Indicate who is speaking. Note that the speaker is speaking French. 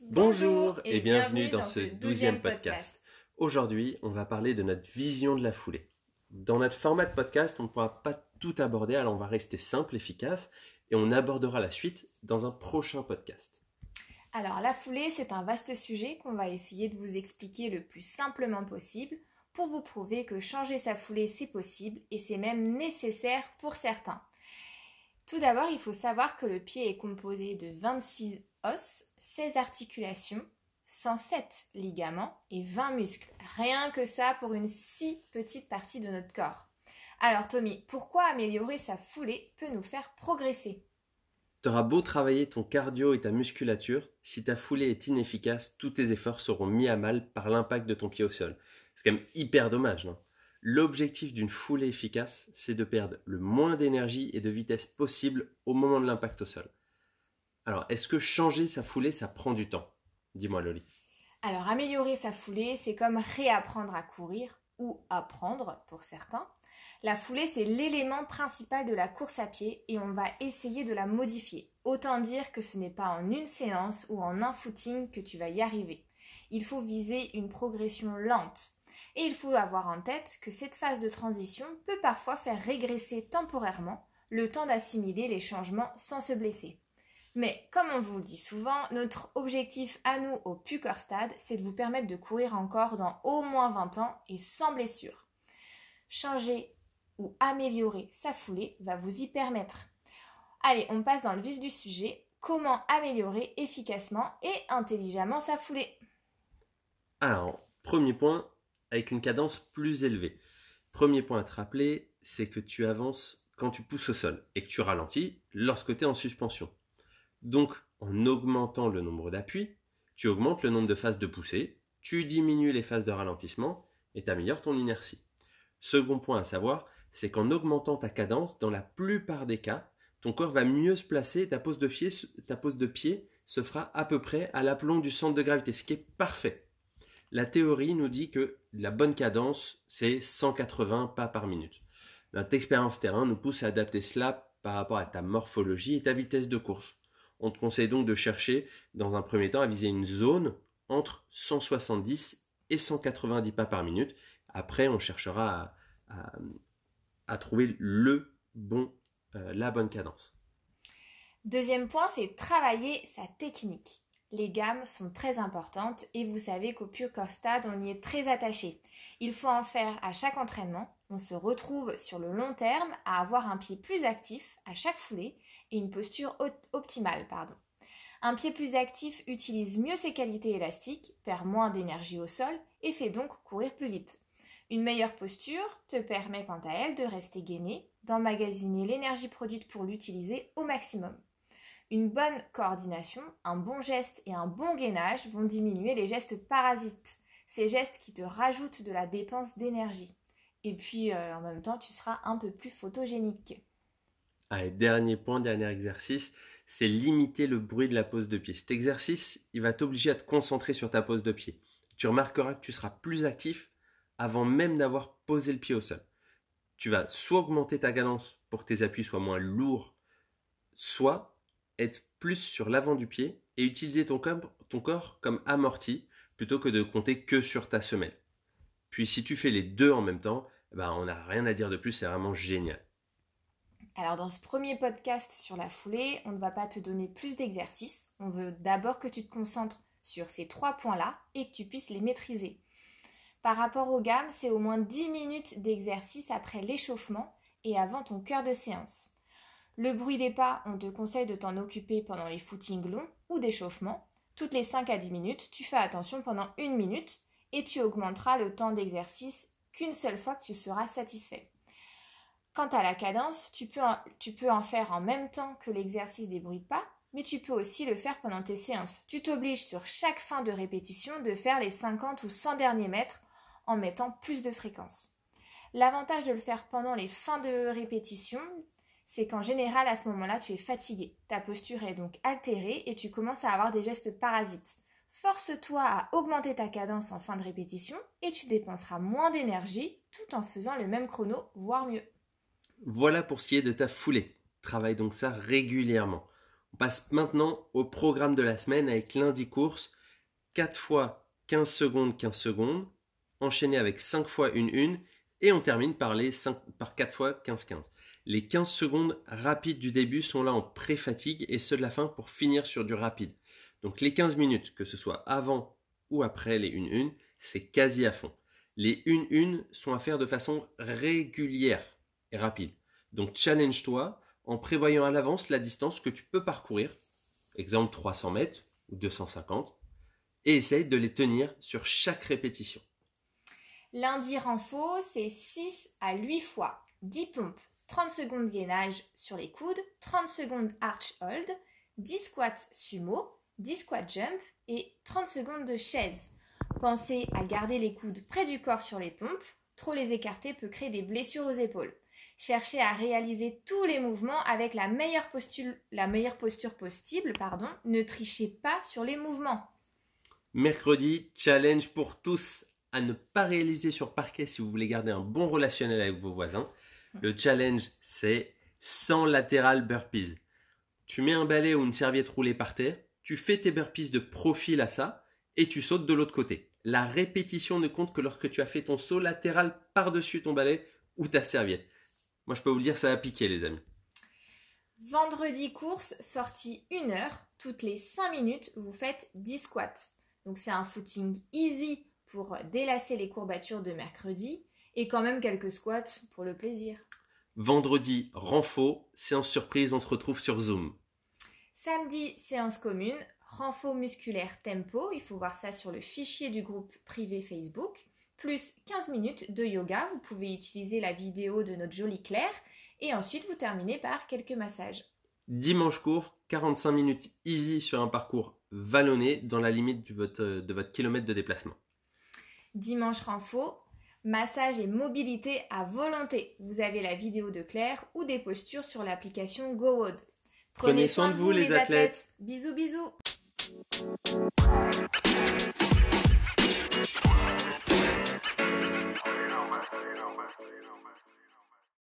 Speaker 1: Bonjour et bienvenue dans ce douzième podcast. Aujourd'hui, on va parler de notre vision de la foulée. Dans notre format de podcast, on ne pourra pas tout aborder, alors on va rester simple, efficace, et on abordera la suite dans un prochain podcast.
Speaker 2: Alors la foulée, c'est un vaste sujet qu'on va essayer de vous expliquer le plus simplement possible pour vous prouver que changer sa foulée, c'est possible et c'est même nécessaire pour certains. Tout d'abord, il faut savoir que le pied est composé de 26 os, 16 articulations, 107 ligaments et 20 muscles. Rien que ça pour une si petite partie de notre corps. Alors Tommy, pourquoi améliorer sa foulée peut nous faire progresser?
Speaker 1: T'auras beau travailler ton cardio et ta musculature, si ta foulée est inefficace, tous tes efforts seront mis à mal par l'impact de ton pied au sol. C'est quand même hyper dommage, non? L'objectif d'une foulée efficace, c'est de perdre le moins d'énergie et de vitesse possible au moment de l'impact au sol. Alors, est-ce que changer sa foulée, ça prend du temps? Dis-moi, Loli.
Speaker 2: Alors, améliorer sa foulée, c'est comme réapprendre à courir ou apprendre pour certains. La foulée, c'est l'élément principal de la course à pied et on va essayer de la modifier. Autant dire que ce n'est pas en une séance ou en un footing que tu vas y arriver. Il faut viser une progression lente. Et il faut avoir en tête que cette phase de transition peut parfois faire régresser temporairement le temps d'assimiler les changements sans se blesser. Mais comme on vous le dit souvent, notre objectif à nous au Pucor Stade, c'est de vous permettre de courir encore dans au moins 20 ans et sans blessure. Changer ou améliorer sa foulée va vous y permettre. Allez, on passe dans le vif du sujet. Comment améliorer efficacement et intelligemment sa foulée?
Speaker 1: Alors, premier point, avec une cadence plus élevée. Premier point à te rappeler, c'est que tu avances quand tu pousses au sol et que tu ralentis lorsque tu es en suspension. Donc, en augmentant le nombre d'appuis, tu augmentes le nombre de phases de poussée, tu diminues les phases de ralentissement et tu améliores ton inertie. Second point à savoir, c'est qu'en augmentant ta cadence, dans la plupart des cas, ton corps va mieux se placer, ta pose de pied, ta pose de pied se fera à peu près à l'aplomb du centre de gravité, ce qui est parfait. La théorie nous dit que la bonne cadence, c'est 180 pas par minute. Notre expérience terrain nous pousse à adapter cela par rapport à ta morphologie et ta vitesse de course. On te conseille donc de chercher, dans un premier temps, à viser une zone entre 170 et 190 pas par minute. Après, on cherchera à, trouver le bon, euh, la bonne cadence.
Speaker 2: Deuxième point, c'est travailler sa technique. Les gammes sont très importantes et vous savez qu'au Pure Stade, on y est très attaché. Il faut en faire à chaque entraînement. On se retrouve sur le long terme à avoir un pied plus actif à chaque foulée et une posture optimale. Pardon. Un pied plus actif utilise mieux ses qualités élastiques, perd moins d'énergie au sol et fait donc courir plus vite. Une meilleure posture te permet quant à elle de rester gainé, d'emmagasiner l'énergie produite pour l'utiliser au maximum. Une bonne coordination, un bon geste et un bon gainage vont diminuer les gestes parasites, ces gestes qui te rajoutent de la dépense d'énergie. Et puis euh, en même temps, tu seras un peu plus photogénique.
Speaker 1: Allez, dernier point, dernier exercice, c'est limiter le bruit de la pose de pied. Cet exercice, il va t'obliger à te concentrer sur ta pose de pied. Tu remarqueras que tu seras plus actif avant même d'avoir posé le pied au sol. Tu vas soit augmenter ta cadence pour que tes appuis soient moins lourds, soit être plus sur l'avant du pied et utiliser ton, corps comme amorti plutôt que de compter que sur ta semelle. Puis si tu fais les deux en même temps, ben on n'a rien à dire de plus, c'est vraiment génial.
Speaker 2: Alors dans ce premier podcast sur la foulée, on ne va pas te donner plus d'exercices. On veut d'abord que tu te concentres sur ces trois points-là et que tu puisses les maîtriser. Par rapport aux gammes, c'est au moins 10 minutes d'exercice après l'échauffement et avant ton cœur de séance. Le bruit des pas, on te conseille de t'en occuper pendant les footings longs ou d'échauffement. Toutes les 5 à 10 minutes, tu fais attention pendant une minute et tu augmenteras le temps d'exercice qu'une seule fois que tu seras satisfait. Quant à la cadence, tu peux, en, faire en même temps que l'exercice des bruits de pas, mais tu peux aussi le faire pendant tes séances. Tu t'obliges sur chaque fin de répétition de faire les 50 ou 100 derniers mètres en mettant plus de fréquence. L'avantage de le faire pendant les fins de répétition, c'est qu'en général, à ce moment-là, tu es fatigué. Ta posture est donc altérée et tu commences à avoir des gestes parasites. Force-toi à augmenter ta cadence en fin de répétition et tu dépenseras moins d'énergie tout en faisant le même chrono, voire mieux.
Speaker 1: Voilà pour ce qui est de ta foulée. Travaille donc ça régulièrement. On passe maintenant au programme de la semaine avec lundi course 4 fois 15 secondes 15 secondes, enchaîné avec 5 fois une une et on termine par les 5 par 4 fois 15 15. Les 15 secondes rapides du début sont là en pré-fatigue et ceux de la fin pour finir sur du rapide. Donc les 15 minutes, que ce soit avant ou après les 1-1, c'est quasi à fond. Les 1-1 sont à faire de façon régulière et rapide. Donc challenge-toi en prévoyant à l'avance la distance que tu peux parcourir, exemple 300 mètres ou 250, et essaye de les tenir sur chaque répétition.
Speaker 2: Lundi renfo, c'est 6 à 8 fois 10 pompes, 30 secondes gainage sur les coudes, 30 secondes arch hold, 10 squats sumo, 10 squats jump et 30 secondes de chaise. Pensez à garder les coudes près du corps sur les pompes, trop les écarter peut créer des blessures aux épaules. Cherchez à réaliser tous les mouvements avec la meilleure posture, possible, pardon. Ne trichez pas sur les mouvements.
Speaker 1: Mercredi, challenge pour tous à ne pas réaliser sur parquet si vous voulez garder un bon relationnel avec vos voisins. Le challenge, c'est 100 latéral burpees. Tu mets un balai ou une serviette roulée par terre, tu fais tes burpees de profil à ça et tu sautes de l'autre côté. La répétition ne compte que lorsque tu as fait ton saut latéral par-dessus ton balai ou ta serviette. Moi, je peux vous le dire, ça va piquer, les amis.
Speaker 2: Vendredi course, sortie 1 heure. Toutes les 5 minutes, vous faites 10 squats. Donc c'est un footing easy pour délasser les courbatures de mercredi et quand même quelques squats pour le plaisir.
Speaker 1: Vendredi, renfo, séance surprise, on se retrouve sur Zoom.
Speaker 2: Samedi, séance commune, renfo musculaire tempo, il faut voir ça sur le fichier du groupe privé Facebook, plus 15 minutes de yoga, vous pouvez utiliser la vidéo de notre jolie Claire, et ensuite vous terminez par quelques massages.
Speaker 1: Dimanche court, 45 minutes easy sur un parcours vallonné dans la limite de votre, de votre kilomètre de déplacement.
Speaker 2: Dimanche renfo, massage et mobilité à volonté. Vous avez la vidéo de Claire ou des postures sur l'application GoWood.
Speaker 1: Prenez, soin, de vous, les athlètes.
Speaker 2: Bisous bisous.